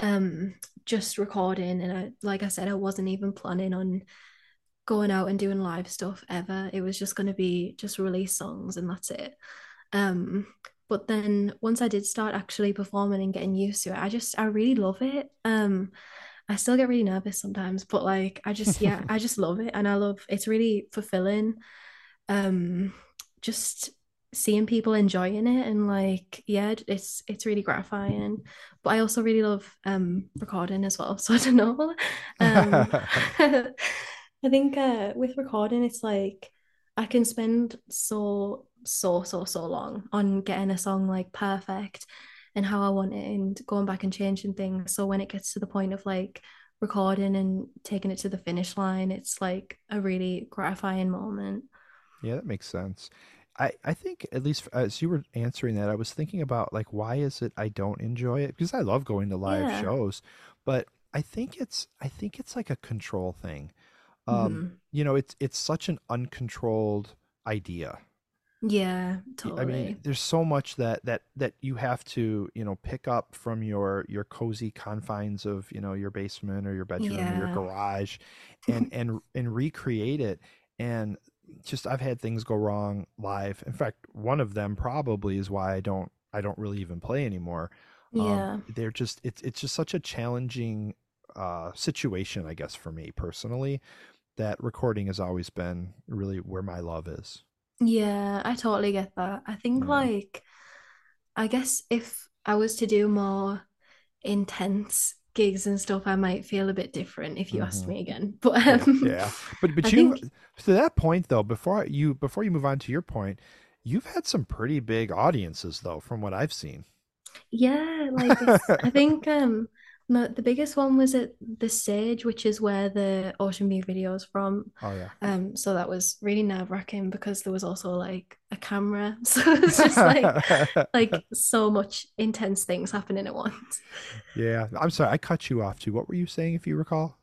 um just recording and I like I said, I wasn't even planning on going out and doing live stuff ever. It was just gonna be just release songs and that's it. Um, but then once I did start actually performing and getting used to it, I just I really love it. Um, I still get really nervous sometimes, but like I just yeah, I just love it and I love it's really fulfilling. Um, just seeing people enjoying it and like yeah it's it's really gratifying. But I also really love um recording as well so I don't know. Um I think uh with recording it's like I can spend so so so so long on getting a song like perfect and how I want it and going back and changing things. So when it gets to the point of like recording and taking it to the finish line it's like a really gratifying moment. Yeah, that makes sense. I, I think at least as you were answering that, I was thinking about like why is it I don't enjoy it? Because I love going to live Yeah. shows, but I think it's I think it's like a control thing. Um, Mhm. you know, it's it's such an uncontrolled idea. Yeah, totally. I mean, there's so much that that that you have to, you know, pick up from your your cozy confines of, you know, your basement or your bedroom or your garage and and and recreate it. And just I've had things go wrong live. In fact, one of them probably is why I don't I don't really even play anymore. Um, Yeah. they're just it's it's just such a challenging uh situation, I guess, for me personally, that recording has always been really where my love is. Yeah, I totally get that. I think Yeah. like I guess if I was to do more intense gigs and stuff, I might feel a bit different if you asked Mhm. me again. But Yeah, um yeah. But but I you think to that point though, before you before you move on to your point, you've had some pretty big audiences though, from what I've seen. yeah, like I think um the biggest one was at the Sage, which is where the Ocean View video is from. Oh yeah. Um, so that was really nerve-wracking because there was also like a camera. So it's just like like so much intense things happening at once. yeah. I'm sorry, I cut you off too. What were you saying if you recall?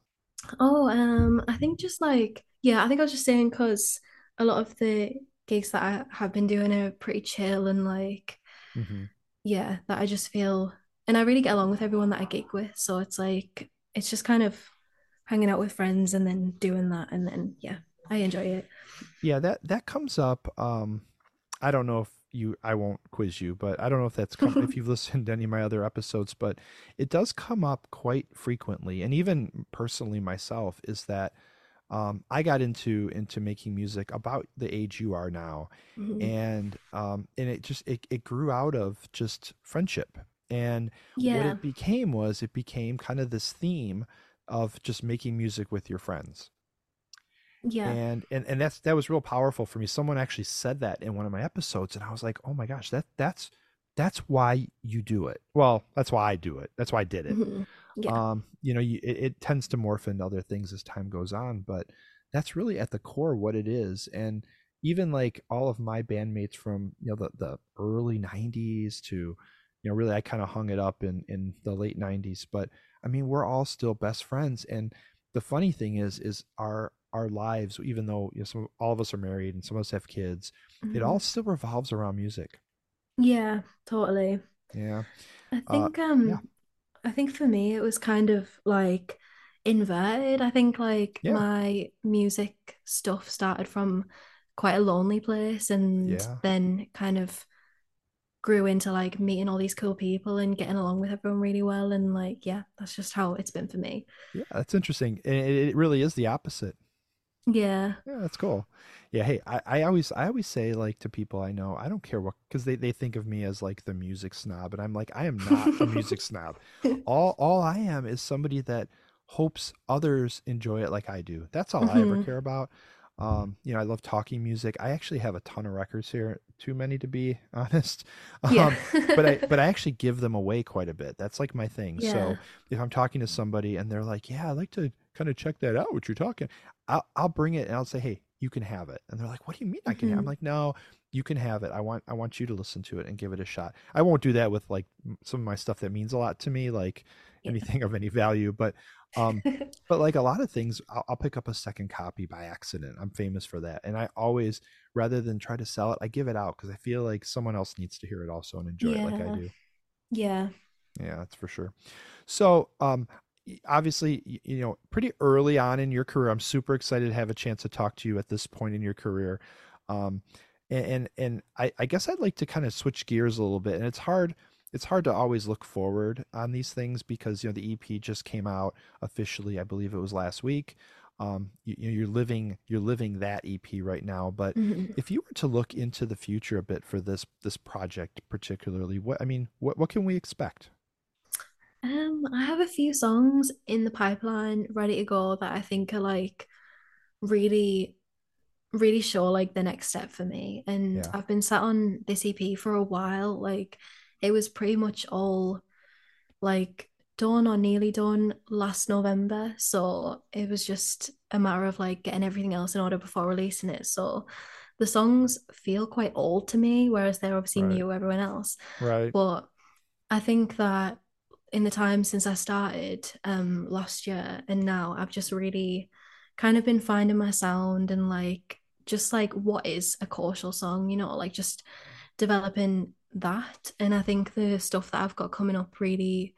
Oh, um, I think just like yeah, I think I was just saying because a lot of the gigs that I have been doing are pretty chill and like hmm yeah, that I just feel and I really get along with everyone that I gig with. So it's like it's just kind of hanging out with friends and then doing that and then yeah, I enjoy it. Yeah, that that comes up. Um, I don't know if you. I won't quiz you, but I don't know if that's come, if you've listened to any of my other episodes, but it does come up quite frequently, and even personally myself, is that um, I got into into making music about the age you are now, Mhm. and um, and it just it, it grew out of just friendship. And what it became was it became kind of this theme of just making music with your friends. Yeah. and and and that's that was real powerful for me. Someone actually said that in one of my episodes and i was like oh my gosh that that's that's why you do it. Well that's why i do it. That's why i did it. Mhm. Yeah. um you know you, it, it tends to morph into other things as time goes on but that's really at the core what it is. And even like all of my bandmates from you know the, the early 90s to you know really i kind of hung it up in in the late 90s but i mean we're all still best friends and the funny thing is is our our lives even though you know some all of us are married and some of us have kids it Mhm. all still revolves around music Yeah, totally. yeah I Uh, think um yeah. I think for me it was kind of like inverted. I think like Yeah. my music stuff started from quite a lonely place and Yeah. then kind of grew into like meeting all these cool people and getting along with everyone really well and like yeah, that's just how it's been for me. yeah that's interesting it, it really is the opposite Yeah. Yeah, that's cool. Yeah, hey, I, I always I always say like to people I know, I don't care what because they, they think of me as like the music snob, and I'm like, I am not a music snob. All all I am is somebody that hopes others enjoy it like I do. That's all I ever Mhm. care about. Um, you know, I love talking music. I actually have a ton of records here, too many to be honest. Yeah. Um, but I but I actually give them away quite a bit. That's like my thing. Yeah. So if I'm talking to somebody and they're like, "Yeah, I'd like to kind of check that out, what you're talking," I'll I'll bring it and I'll say, "Hey, you can have it." And they're like, "What do you mean I can have?" I'm like, "No, you can have it. I want I want you to listen to it and give it a shot." I won't do that with like some of my stuff that means a lot to me, like Yeah. anything of any value, but um but like a lot of things I'll, I'll pick up a second copy by accident i'm famous for that and i always rather than try to sell it i give it out because i feel like someone else needs to hear it also and enjoy it like i do. Yeah. yeah that's for sure. So um obviously you know pretty early on in your career i'm super excited to have a chance to talk to you at this point in your career um and and, and I, I guess i'd like to kind of switch gears a little bit and it's hard it's hard to always look forward on these things because you know the ep just came out officially i believe it was last week um you, you're living you're living that ep right now but Mhm. if you were to look into the future a bit for this this project particularly what i mean what what can we expect Um, I have a few songs in the pipeline ready to go that I think are like really, really sure like the next step for me. And Yeah. I've been sat on this EP for a while. Like it was pretty much all like done or nearly done last November. So it was just a matter of like getting everything else in order before releasing it. So the songs feel quite old to me, whereas they're obviously Right. new to everyone else. right But I think that in the time since I started um last year and now I've just really kind of been finding my sound and like just like what is a Cosial song, you know, like just developing that. And I think the stuff that I've got coming up really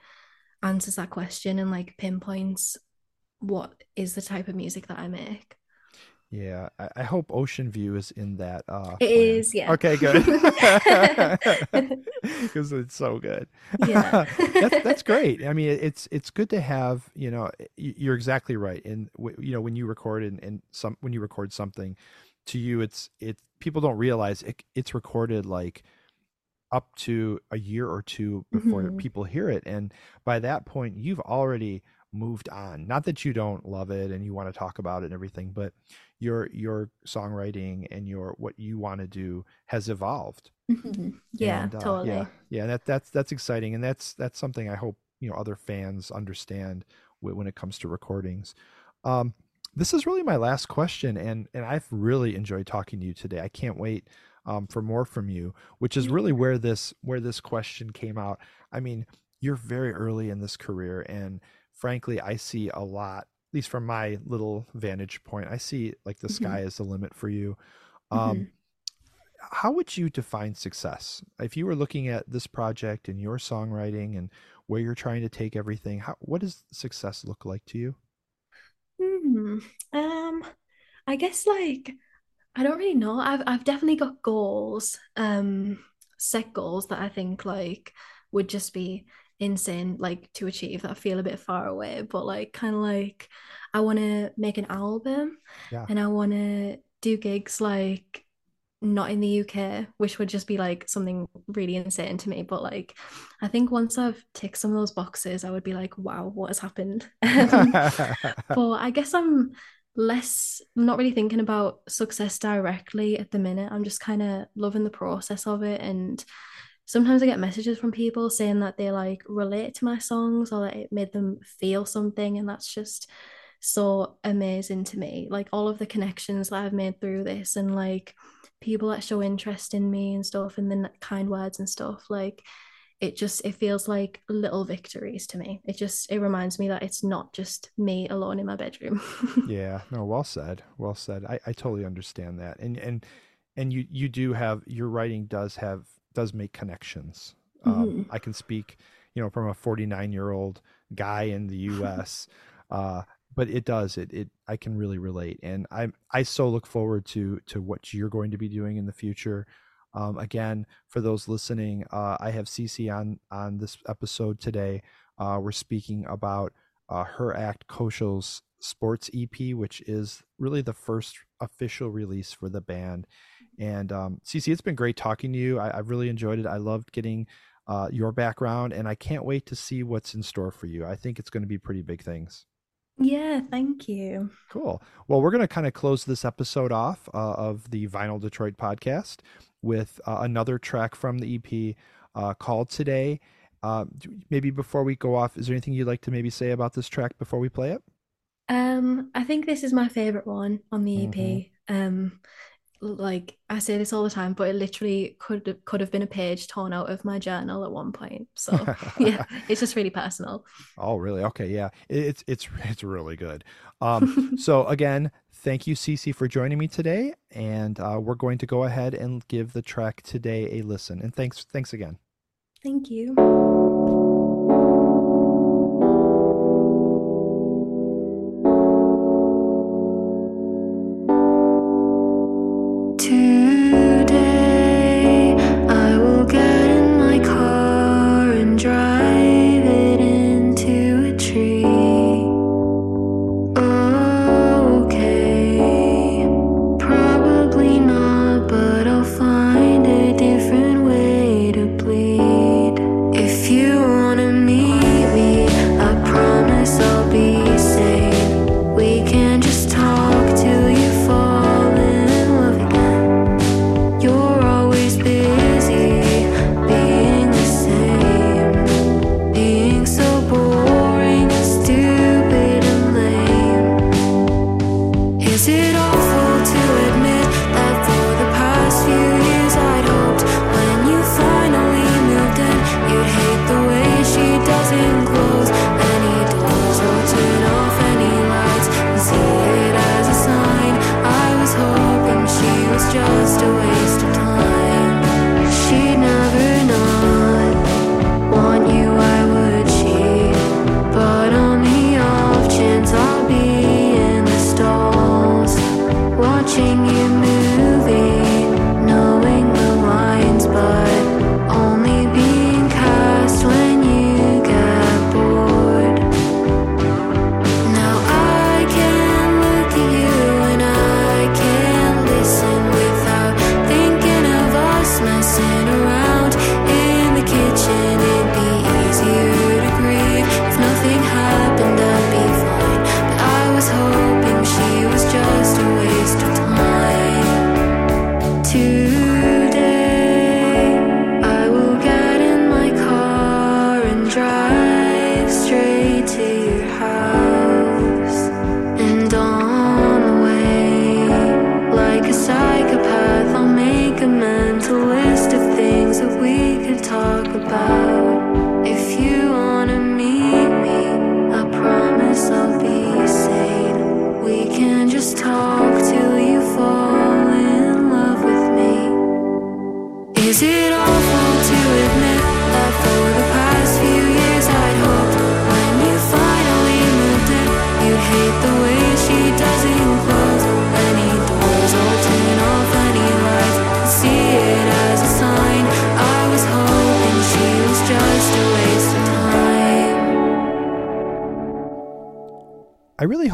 answers that question and like pinpoints what is the type of music that I make. Yeah, I, I hope Ocean View is in that uh It plan. is, yeah. Okay, good. Because it's so good. Yeah. that's that's great. I mean, it's it's good to have. You know, you're exactly right. And you know, when you record and, and some when you record something, to you, it's it. People don't realize it, it's recorded like up to a year or two before Mhm. people hear it, and by that point, you've already moved on. Not that you don't love it and you want to talk about it and everything, but your your songwriting and your what you want to do has evolved. Mhm. Yeah, And, uh, totally. yeah, yeah, that that's that's exciting, and that's that's something I hope you know other fans understand when it comes to recordings. Um, this is really my last question, and and I've really enjoyed talking to you today. I can't wait um, for more from you, which is really where this where this question came out. I mean, you're very early in this career, and frankly, I see a lot. At least from my little vantage point, I see like the Mhm. sky is the limit for you. Um, Mhm. how would you define success if you were looking at this project and your songwriting and where you're trying to take everything how what does success look like to you Hmm. Um, I guess like I don't really know. I've I've definitely got goals, um, set goals that I think like would just be insane like to achieve that I feel a bit far away, but like kind of like I want to make an album Yeah. and I want to do gigs like not in the UK, which would just be like something really insane to me. But like, I think once I've ticked some of those boxes, I would be like, wow, what has happened? Um, but I guess I'm less, I'm not really thinking about success directly at the minute. I'm just kind of loving the process of it. And sometimes I get messages from people saying that they like relate to my songs or that it made them feel something. And that's just so amazing to me. Like all of the connections that I've made through this and like people that show interest in me and stuff and then kind words and stuff. Like it just it feels like little victories to me. It just it reminds me that it's not just me alone in my bedroom. yeah. No, well said. Well said. I, I totally understand that. And and and you you do have your writing does have does make connections. Um, Mhm. I can speak, you know, from a 49 year old guy in the U.S. uh, but it does it it I can really relate, and I I so look forward to to what you're going to be doing in the future. Um, again, for those listening, uh, I have Cece on on this episode today. Uh, we're speaking about uh, her act Cosial's sports EP, which is really the first official release for the band. And um, Cece, it's been great talking to you. I, I really enjoyed it. I loved getting uh, your background, and I can't wait to see what's in store for you. I think it's going to be pretty big things. Yeah, thank you. Cool. Well, we're going to kind of close this episode off uh, of the Vinyl Detroit podcast with uh, another track from the EP uh, called Today. Uh, maybe before we go off, is there anything you'd like to maybe say about this track before we play it? Um, I think this is my favorite one on the EP. Mhm. Um, like I say this all the time, but it literally could could have been a page torn out of my journal at one point. So yeah, it's just really personal. Oh, really? Okay, yeah. It's it's it's really good. Um, so again, thank you, Cece, for joining me today, and uh, we're going to go ahead and give the track today a listen. And thanks thanks again. Thank you.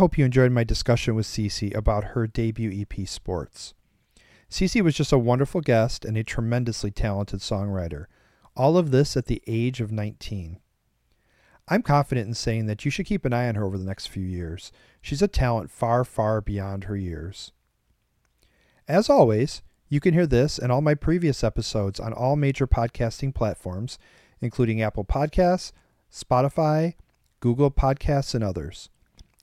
Hope you enjoyed my discussion with Cece about her debut EP, Sports. Cece was just a wonderful guest and a tremendously talented songwriter. All of this at the age of 19. I'm confident in saying that you should keep an eye on her over the next few years. She's a talent far, far beyond her years. As always, you can hear this and all my previous episodes on all major podcasting platforms, including Apple Podcasts, Spotify, Google Podcasts, and others.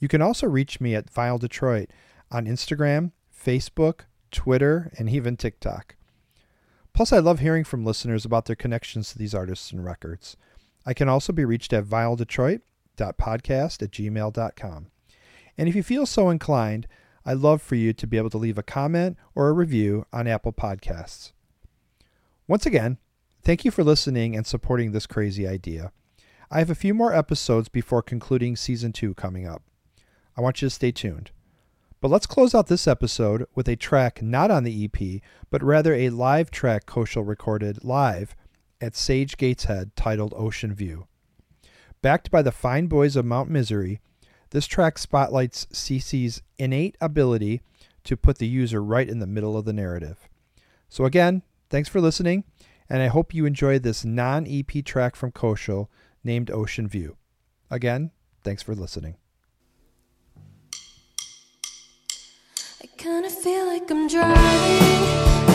You can also reach me at Vinyl Detroit on Instagram, Facebook, Twitter, and even TikTok. Plus, I love hearing from listeners about their connections to these artists and records. I can also be reached at vinyldetroit.podcast at gmail.com. And if you feel so inclined, I'd love for you to be able to leave a comment or a review on Apple Podcasts. Once again, thank you for listening and supporting this crazy idea. I have a few more episodes before concluding season two coming up. I want you to stay tuned. But let's close out this episode with a track not on the EP, but rather a live track Cosial recorded live at Sage Gateshead titled Ocean View. Backed by the fine boys of Mount Misery, this track spotlights Cece's innate ability to put the user right in the middle of the narrative. So, again, thanks for listening, and I hope you enjoyed this non EP track from Cosial named Ocean View. Again, thanks for listening. I kinda feel like I'm driving